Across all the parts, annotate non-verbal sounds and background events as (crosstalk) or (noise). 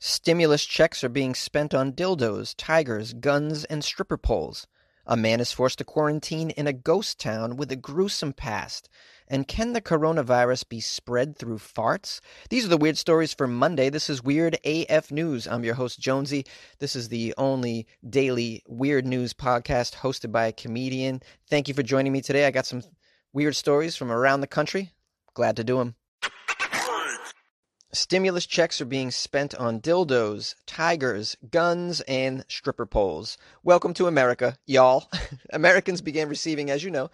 Stimulus checks are being spent on dildos, tigers, guns, and stripper poles. A man is forced to quarantine in a ghost town with a gruesome past. And can the coronavirus be spread through farts? These are the weird stories for Monday. This is Weird AF News. I'm your host, Jonesy. This is the only daily weird news podcast hosted by a comedian. Thank you for joining me today. I got some weird stories from around the country. Glad to do them. Stimulus checks are being spent on dildos, tigers, guns, and stripper poles. Welcome to America, y'all. (laughs) Americans began receiving, as you know,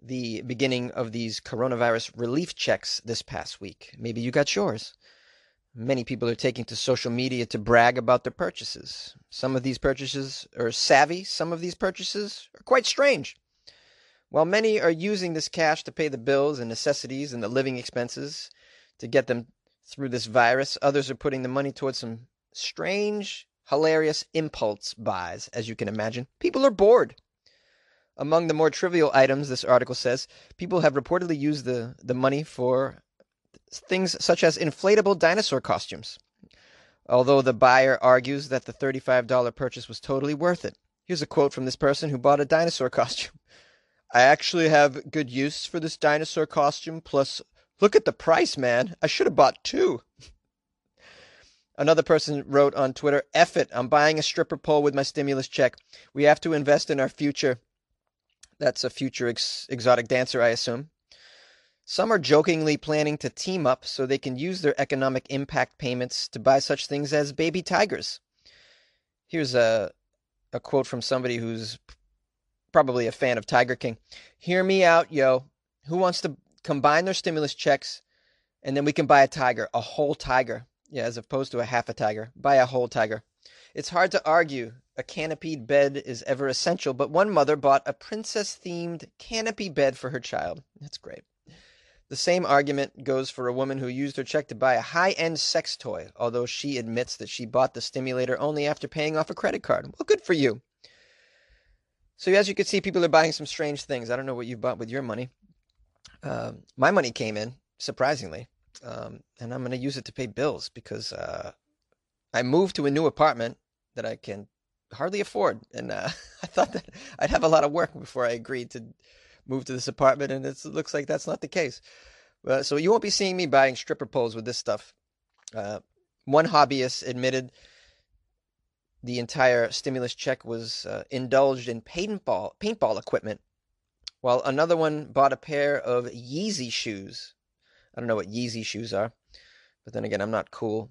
the beginning of these coronavirus relief checks this past week. Maybe you got yours. Many people are taking to social media to brag about their purchases. Some of these purchases are savvy, some of these purchases are quite strange. While many are using this cash to pay the bills and necessities and the living expenses to get them through this virus. Others are putting the money towards some strange, hilarious impulse buys, as you can imagine. People are bored. Among the more trivial items, this article says, people have reportedly used the, the money for things such as inflatable dinosaur costumes. Although the buyer argues that the $35 purchase was totally worth it. Here's a quote from this person who bought a dinosaur (laughs) costume. I actually have good use for this dinosaur costume, plus Look at the price, man. I should have bought two. (laughs) Another person wrote on Twitter, F it, I'm buying a stripper pole with my stimulus check. We have to invest in our future. That's a future ex- exotic dancer, I assume. Some are jokingly planning to team up so they can use their economic impact payments to buy such things as baby tigers. Here's a, a quote from somebody who's probably a fan of Tiger King. Hear me out, yo. Who wants to combine their stimulus checks, and then we can buy a tiger, a whole tiger. Yeah, as opposed to a half a tiger. Buy a whole tiger. It's hard to argue a canopied bed is ever essential, but one mother bought a princess themed canopy bed for her child. That's great. The same argument goes for a woman who used her check to buy a high end sex toy, although she admits that she bought the stimulator only after paying off a credit card. Well, good for you. So, as you can see, people are buying some strange things. I don't know what you bought with your money. Um, my money came in surprisingly, um, and I'm going to use it to pay bills because uh, I moved to a new apartment that I can hardly afford, and uh, (laughs) I thought that I'd have a lot of work before I agreed to move to this apartment, and it looks like that's not the case. Uh, so you won't be seeing me buying stripper poles with this stuff. Uh, one hobbyist admitted the entire stimulus check was uh, indulged in paintball paintball equipment while another one bought a pair of Yeezy shoes. I don't know what Yeezy shoes are, but then again, I'm not cool.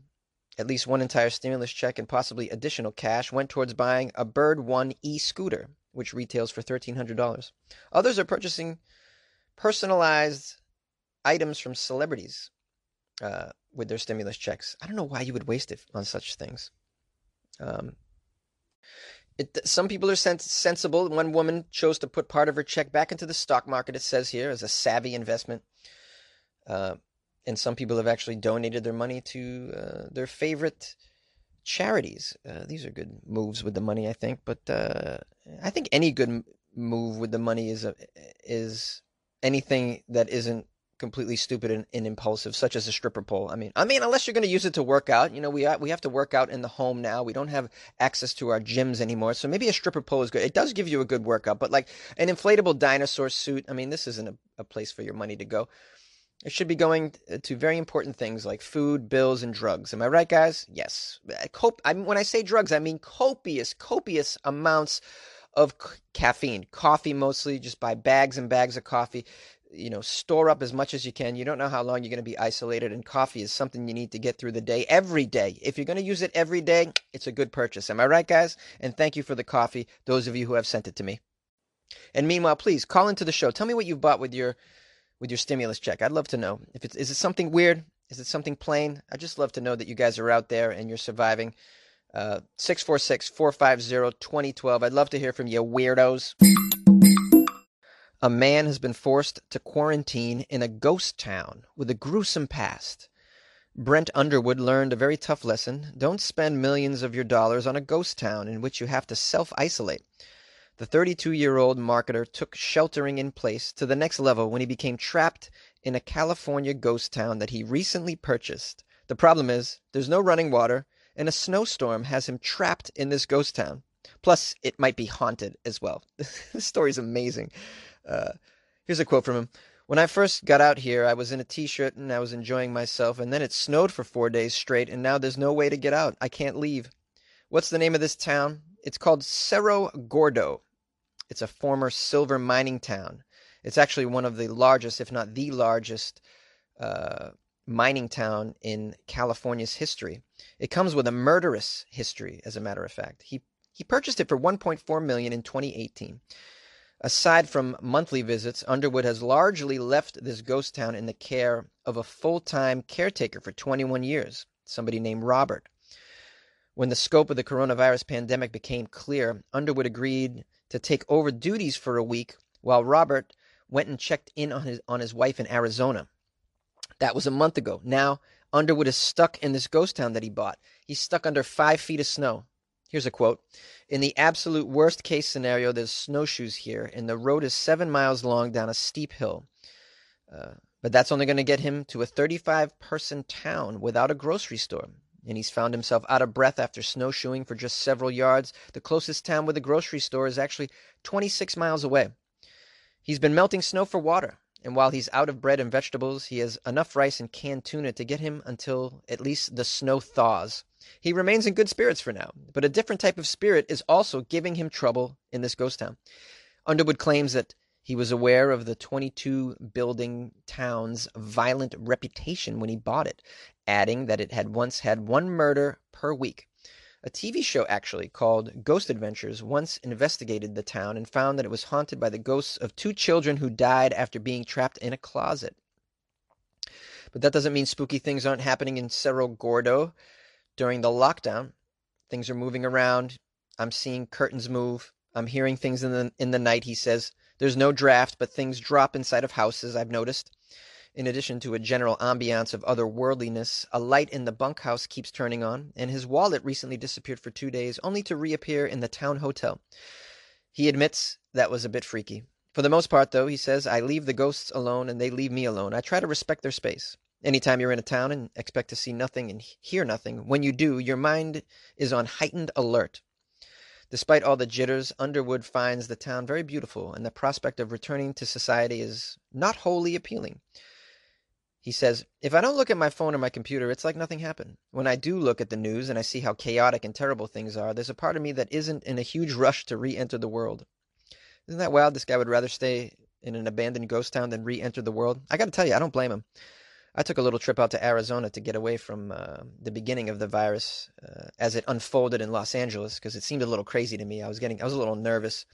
At least one entire stimulus check and possibly additional cash went towards buying a Bird One e scooter, which retails for $1,300. Others are purchasing personalized items from celebrities uh, with their stimulus checks. I don't know why you would waste it on such things. Um, it, some people are sens- sensible. One woman chose to put part of her check back into the stock market, it says here, as a savvy investment. Uh, and some people have actually donated their money to uh, their favorite charities. Uh, these are good moves with the money, I think. But uh, I think any good move with the money is a, is anything that isn't completely stupid and, and, impulsive, such as a stripper pole. I mean, I mean, unless you're going to use it to work out, you know, we uh, we have to work out in the home now. We don't have access to our gyms anymore, so maybe a stripper pole is good. It does give you a good workout, but like an inflatable dinosaur suit, I mean, this isn't a, a place for your money to go. It should be going to very important things like food, bills, and drugs. Am I right, guys? Yes. Uh, Cop- I when I say drugs, I mean copious, copious amounts of caffeine. Coffee mostly, just buy bags and bags of coffee you know store up as much as you can. You don't know how long you're going to be isolated and coffee is something you need to get through the day every day. If you're going to use it every day it's a good purchase. Am i right guys? And thank you for the coffee those of you who have sent it to me. And meanwhile please call into the show. Tell me what you bought with your with your stimulus check. I'd love to know. If it's is it something weird? Is it something plain? I just love to know that you guys are out there and you're surviving. Uh 646-450-2012 i'd love to hear from you weirdos a man has been forced to quarantine in a ghost town with a gruesome past. Brent Underwood learned a very tough lesson. Don't spend millions of your dollars on a ghost town in which you have to self isolate. The 32 year old marketer took sheltering in place to the next level when he became trapped in a California ghost town that he recently purchased. The problem is, there's no running water and a snowstorm has him trapped in this ghost town. Plus, it might be haunted as well. (laughs) this story is amazing. Uh, here's a quote from him. When I first got out here, I was in a t shirt and I was enjoying myself, and then it snowed for four days straight, and now there's no way to get out. I can't leave. What's the name of this town? It's called Cerro Gordo. It's a former silver mining town. It's actually one of the largest, if not the largest, uh, mining town in California's history. It comes with a murderous history, as a matter of fact. He he purchased it for 1.4 million in 2018. Aside from monthly visits, Underwood has largely left this ghost town in the care of a full-time caretaker for 21 years, somebody named Robert. When the scope of the coronavirus pandemic became clear, Underwood agreed to take over duties for a week while Robert went and checked in on his on his wife in Arizona. That was a month ago. Now Underwood is stuck in this ghost town that he bought. He's stuck under five feet of snow. Here's a quote In the absolute worst case scenario, there's snowshoes here, and the road is seven miles long down a steep hill. Uh, but that's only going to get him to a 35 person town without a grocery store. And he's found himself out of breath after snowshoeing for just several yards. The closest town with a grocery store is actually 26 miles away. He's been melting snow for water, and while he's out of bread and vegetables, he has enough rice and canned tuna to get him until at least the snow thaws. He remains in good spirits for now, but a different type of spirit is also giving him trouble in this ghost town. Underwood claims that he was aware of the 22 building town's violent reputation when he bought it, adding that it had once had one murder per week. A TV show actually called Ghost Adventures once investigated the town and found that it was haunted by the ghosts of two children who died after being trapped in a closet. But that doesn't mean spooky things aren't happening in Cerro Gordo during the lockdown. Things are moving around. I'm seeing curtains move. I'm hearing things in the in the night. He says there's no draft, but things drop inside of houses. I've noticed. In addition to a general ambiance of otherworldliness, a light in the bunkhouse keeps turning on, and his wallet recently disappeared for two days, only to reappear in the town hotel. He admits that was a bit freaky. For the most part, though, he says, I leave the ghosts alone and they leave me alone. I try to respect their space. Anytime you're in a town and expect to see nothing and hear nothing, when you do, your mind is on heightened alert. Despite all the jitters, Underwood finds the town very beautiful, and the prospect of returning to society is not wholly appealing. He says, If I don't look at my phone or my computer, it's like nothing happened. When I do look at the news and I see how chaotic and terrible things are, there's a part of me that isn't in a huge rush to re enter the world. Isn't that wild? This guy would rather stay in an abandoned ghost town than re enter the world. I got to tell you, I don't blame him. I took a little trip out to Arizona to get away from uh, the beginning of the virus uh, as it unfolded in Los Angeles because it seemed a little crazy to me. I was getting, I was a little nervous,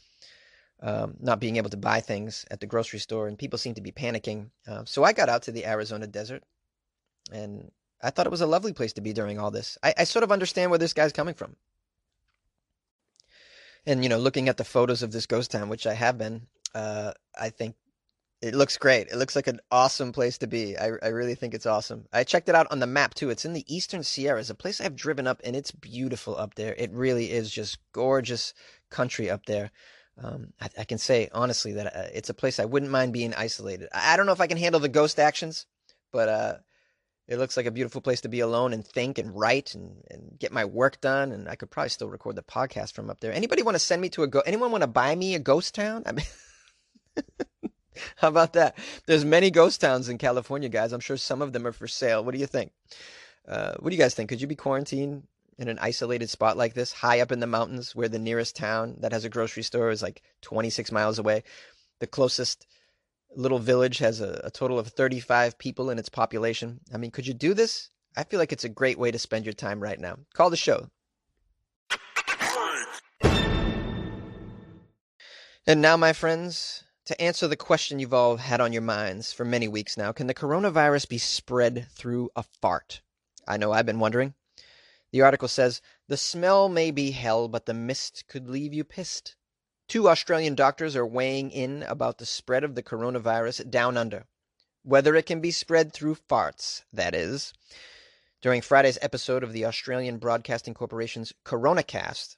um, not being able to buy things at the grocery store, and people seemed to be panicking. Uh, so I got out to the Arizona desert, and I thought it was a lovely place to be during all this. I, I sort of understand where this guy's coming from. And you know, looking at the photos of this ghost town, which I have been, uh, I think it looks great. It looks like an awesome place to be. I, I really think it's awesome. I checked it out on the map too. It's in the Eastern Sierras, a place I've driven up, and it's beautiful up there. It really is just gorgeous country up there. Um, I, I, can say honestly that uh, it's a place I wouldn't mind being isolated. I, I, don't know if I can handle the ghost actions, but uh, it looks like a beautiful place to be alone and think and write and, and get my work done. And I could probably still record the podcast from up there. Anybody want to send me to a go? Anyone want to buy me a ghost town? I mean. (laughs) How about that? There's many ghost towns in California, guys. I'm sure some of them are for sale. What do you think? Uh, what do you guys think? Could you be quarantined in an isolated spot like this, high up in the mountains, where the nearest town that has a grocery store is like 26 miles away? The closest little village has a, a total of 35 people in its population. I mean, could you do this? I feel like it's a great way to spend your time right now. Call the show. And now, my friends, to answer the question you've all had on your minds for many weeks now can the coronavirus be spread through a fart? I know I've been wondering. The article says the smell may be hell, but the mist could leave you pissed. Two Australian doctors are weighing in about the spread of the coronavirus down under. Whether it can be spread through farts, that is. During Friday's episode of the Australian Broadcasting Corporation's CoronaCast,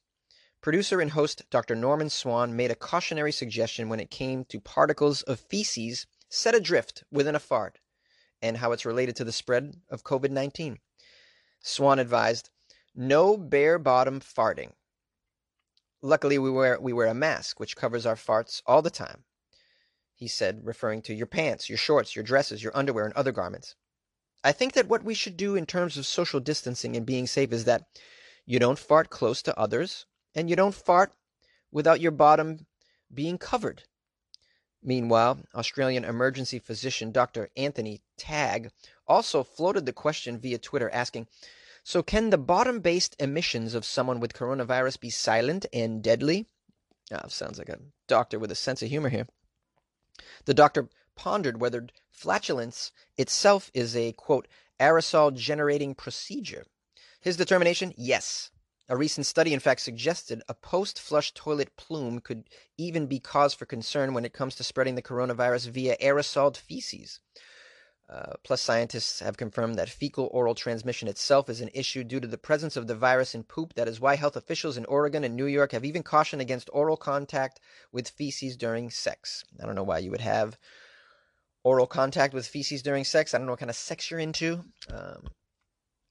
Producer and host Dr. Norman Swan made a cautionary suggestion when it came to particles of feces set adrift within a fart and how it's related to the spread of COVID 19. Swan advised No bare bottom farting. Luckily, we wear, we wear a mask, which covers our farts all the time. He said, referring to your pants, your shorts, your dresses, your underwear, and other garments. I think that what we should do in terms of social distancing and being safe is that you don't fart close to others and you don't fart without your bottom being covered. Meanwhile, Australian emergency physician Dr. Anthony Tagg also floated the question via Twitter asking, So can the bottom based emissions of someone with coronavirus be silent and deadly? Oh, sounds like a doctor with a sense of humor here. The doctor pondered whether flatulence itself is a, quote, aerosol generating procedure. His determination yes. A recent study, in fact, suggested a post flush toilet plume could even be cause for concern when it comes to spreading the coronavirus via aerosoled feces. Uh, plus, scientists have confirmed that fecal oral transmission itself is an issue due to the presence of the virus in poop. That is why health officials in Oregon and New York have even cautioned against oral contact with feces during sex. I don't know why you would have oral contact with feces during sex. I don't know what kind of sex you're into. Um,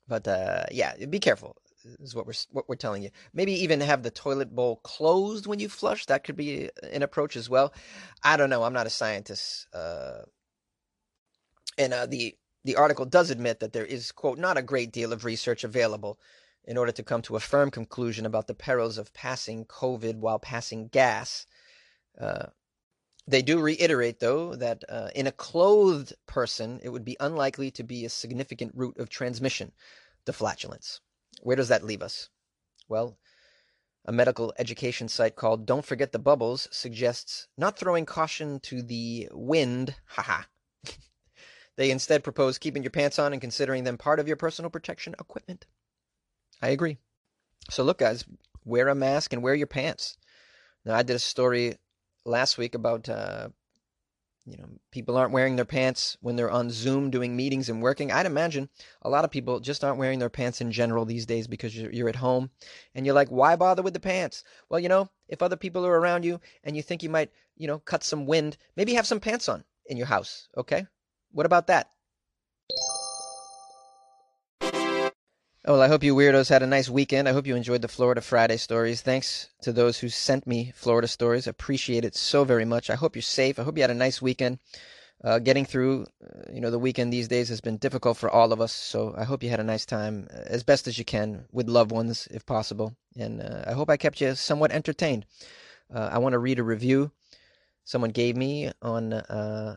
but uh, yeah, be careful. Is what we're what we're telling you. Maybe even have the toilet bowl closed when you flush. That could be an approach as well. I don't know. I'm not a scientist. Uh, and uh, the the article does admit that there is quote not a great deal of research available in order to come to a firm conclusion about the perils of passing COVID while passing gas. Uh, they do reiterate, though, that uh, in a clothed person, it would be unlikely to be a significant route of transmission, the flatulence. Where does that leave us? Well, a medical education site called Don't Forget the Bubbles suggests not throwing caution to the wind, haha. They instead propose keeping your pants on and considering them part of your personal protection equipment. I agree. So, look, guys, wear a mask and wear your pants. Now, I did a story last week about uh, you know people aren't wearing their pants when they're on Zoom doing meetings and working. I'd imagine a lot of people just aren't wearing their pants in general these days because you're, you're at home and you're like, why bother with the pants? Well, you know, if other people are around you and you think you might, you know, cut some wind, maybe have some pants on in your house. Okay, what about that? Oh, well, I hope you weirdos had a nice weekend. I hope you enjoyed the Florida Friday stories. Thanks to those who sent me Florida stories. Appreciate it so very much. I hope you're safe. I hope you had a nice weekend. Uh, getting through, uh, you know, the weekend these days has been difficult for all of us. So I hope you had a nice time, uh, as best as you can, with loved ones, if possible. And uh, I hope I kept you somewhat entertained. Uh, I want to read a review someone gave me on uh,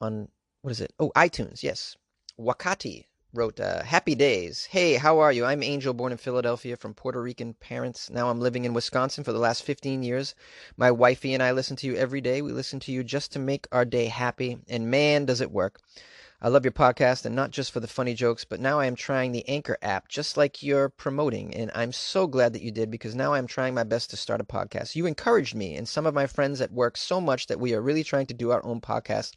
on what is it? Oh, iTunes. Yes, Wakati wrote, uh, Happy days. Hey, how are you? I'm Angel, born in Philadelphia from Puerto Rican parents. Now I'm living in Wisconsin for the last 15 years. My wifey and I listen to you every day. We listen to you just to make our day happy. And man, does it work. I love your podcast, and not just for the funny jokes, but now I am trying the Anchor app, just like you're promoting. And I'm so glad that you did because now I'm trying my best to start a podcast. You encouraged me and some of my friends at work so much that we are really trying to do our own podcast,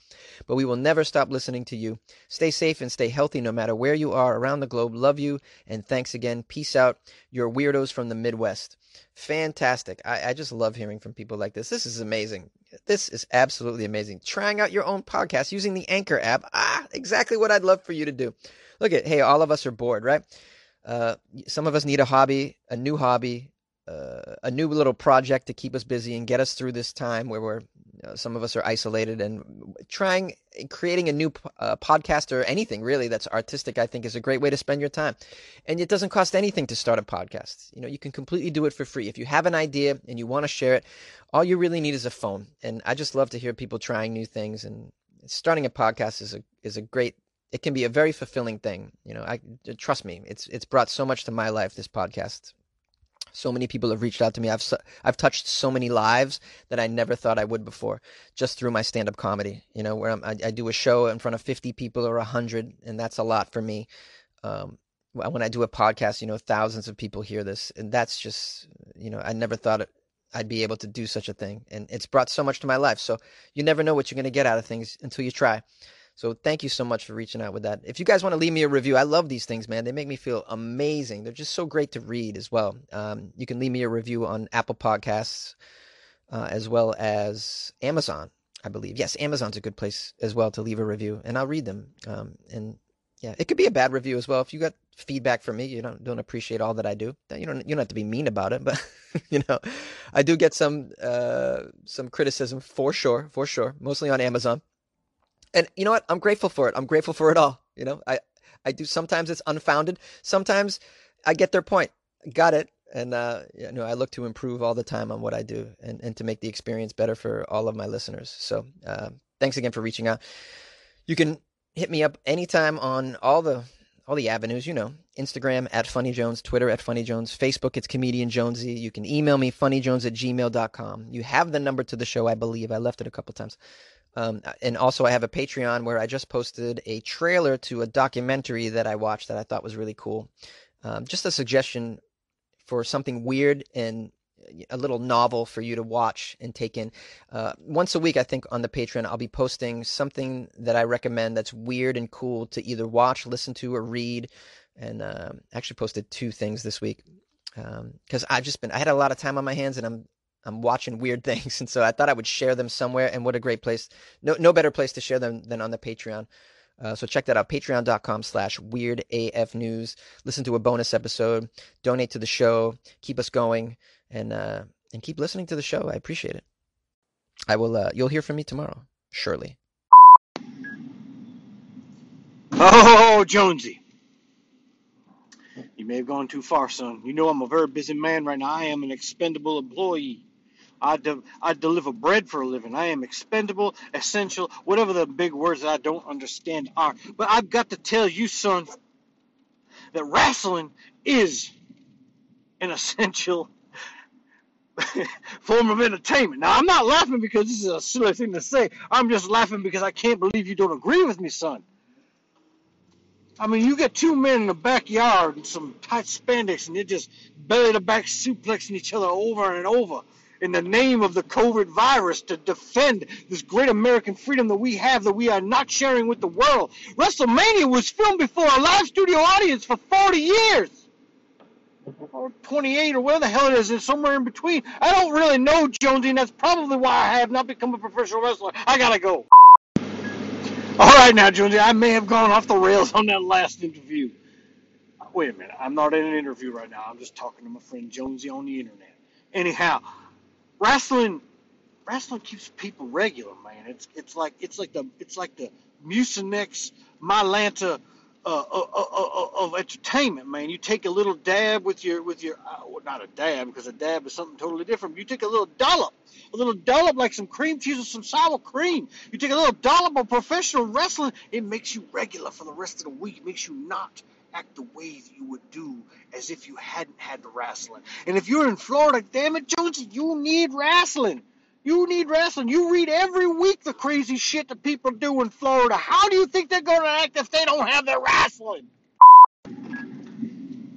but we will never stop listening to you. Stay safe and stay healthy no matter where you are around the globe. Love you, and thanks again. Peace out. You're weirdos from the Midwest. Fantastic. I, I just love hearing from people like this. This is amazing. This is absolutely amazing. Trying out your own podcast using the Anchor app. Ah, exactly what I'd love for you to do. Look at, hey, all of us are bored, right? Uh, some of us need a hobby, a new hobby, uh, a new little project to keep us busy and get us through this time where we're some of us are isolated and trying creating a new uh, podcast or anything really that's artistic i think is a great way to spend your time. And it doesn't cost anything to start a podcast. You know you can completely do it for free. If you have an idea and you want to share it all you really need is a phone. And i just love to hear people trying new things and starting a podcast is a is a great it can be a very fulfilling thing. You know i trust me it's it's brought so much to my life this podcast so many people have reached out to me. I've I've touched so many lives that I never thought I would before, just through my stand-up comedy. You know, where I, I do a show in front of 50 people or 100, and that's a lot for me. Um, when I do a podcast, you know, thousands of people hear this, and that's just, you know, I never thought I'd be able to do such a thing, and it's brought so much to my life. So you never know what you're going to get out of things until you try. So thank you so much for reaching out with that. If you guys want to leave me a review, I love these things, man. They make me feel amazing. They're just so great to read as well. Um, you can leave me a review on Apple Podcasts uh, as well as Amazon, I believe. Yes, Amazon's a good place as well to leave a review, and I'll read them. Um, and yeah, it could be a bad review as well. If you got feedback from me. You don't don't appreciate all that I do. You don't you don't have to be mean about it, (laughs) but you know, I do get some uh, some criticism for sure, for sure, mostly on Amazon. And you know what? I'm grateful for it. I'm grateful for it all. You know, I I do sometimes it's unfounded. Sometimes I get their point. Got it. And uh, you know, I look to improve all the time on what I do and, and to make the experience better for all of my listeners. So uh, thanks again for reaching out. You can hit me up anytime on all the all the avenues, you know, Instagram at Funny Jones, Twitter at Funny Jones, Facebook, it's Comedian Jonesy. You can email me, funnyjones at gmail.com. You have the number to the show, I believe. I left it a couple times. Um, and also, I have a Patreon where I just posted a trailer to a documentary that I watched that I thought was really cool. Um, just a suggestion for something weird and a little novel for you to watch and take in. Uh, once a week, I think on the Patreon, I'll be posting something that I recommend that's weird and cool to either watch, listen to, or read. And uh, actually posted two things this week because um, I've just been I had a lot of time on my hands and I'm I'm watching weird (laughs) things, and so I thought I would share them somewhere. And what a great place! No, no better place to share them than on the Patreon. Uh, so check that out, patreon.com slash weird AF news. Listen to a bonus episode, donate to the show, keep us going, and uh, and keep listening to the show. I appreciate it. I will. Uh, you'll hear from me tomorrow, surely. Oh, Jonesy. You may have gone too far, son. You know I'm a very busy man right now. I am an expendable employee. I, de- I deliver bread for a living. I am expendable, essential, whatever the big words that I don't understand are. But I've got to tell you, son, that wrestling is an essential (laughs) form of entertainment. Now, I'm not laughing because this is a silly thing to say. I'm just laughing because I can't believe you don't agree with me, son. I mean, you get two men in the backyard and some tight spandex, and they're just belly to back suplexing each other over and over in the name of the COVID virus to defend this great American freedom that we have that we are not sharing with the world. WrestleMania was filmed before a live studio audience for 40 years. Or 28 or where the hell it is, it's somewhere in between. I don't really know, Jonesy, and that's probably why I have not become a professional wrestler. I gotta go. All right, now, Jonesy, I may have gone off the rails on that last interview. Wait a minute, I'm not in an interview right now. I'm just talking to my friend Jonesy on the internet. Anyhow, wrestling wrestling keeps people regular, man. It's it's like it's like the it's like the Mucinex Mylanta uh, uh, uh, of entertainment, man. You take a little dab with your with your well, not a dab because a dab is something totally different. You take a little dollop, a little dollop like some cream cheese or some sour cream. You take a little dollop of professional wrestling, it makes you regular for the rest of the week. It makes you not act the way you would do as if you hadn't had the wrestling. And if you're in Florida, damn it, Jones, you need wrestling. You need wrestling. You read every week the crazy shit that people do in Florida. How do you think they're going to act if they don't have their wrestling?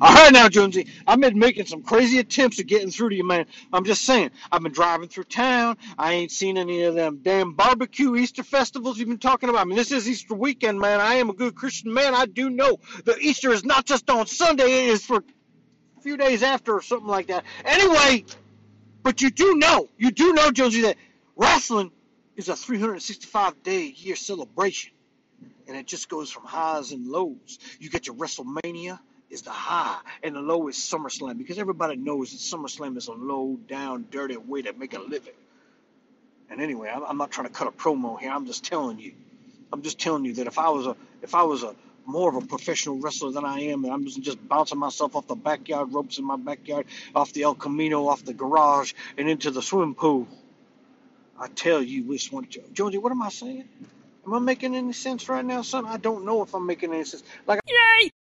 All right, now, Jonesy, I've been making some crazy attempts at getting through to you, man. I'm just saying, I've been driving through town. I ain't seen any of them damn barbecue Easter festivals you've been talking about. I mean, this is Easter weekend, man. I am a good Christian man. I do know that Easter is not just on Sunday, it is for a few days after or something like that. Anyway, but you do know, you do know, Jonesy, that wrestling is a 365 day year celebration. And it just goes from highs and lows. You get your WrestleMania is the high, and the low is SummerSlam because everybody knows that SummerSlam is a low down, dirty way to make a living. And anyway, I'm not trying to cut a promo here. I'm just telling you. I'm just telling you that if I was a if I was a more of a professional wrestler than I am, and I'm just just bouncing myself off the backyard ropes in my backyard, off the El Camino, off the garage, and into the swimming pool. I tell you, which one, Jonesy? What am I saying? Am I making any sense right now, son? I don't know if I'm making any sense. Like, yay!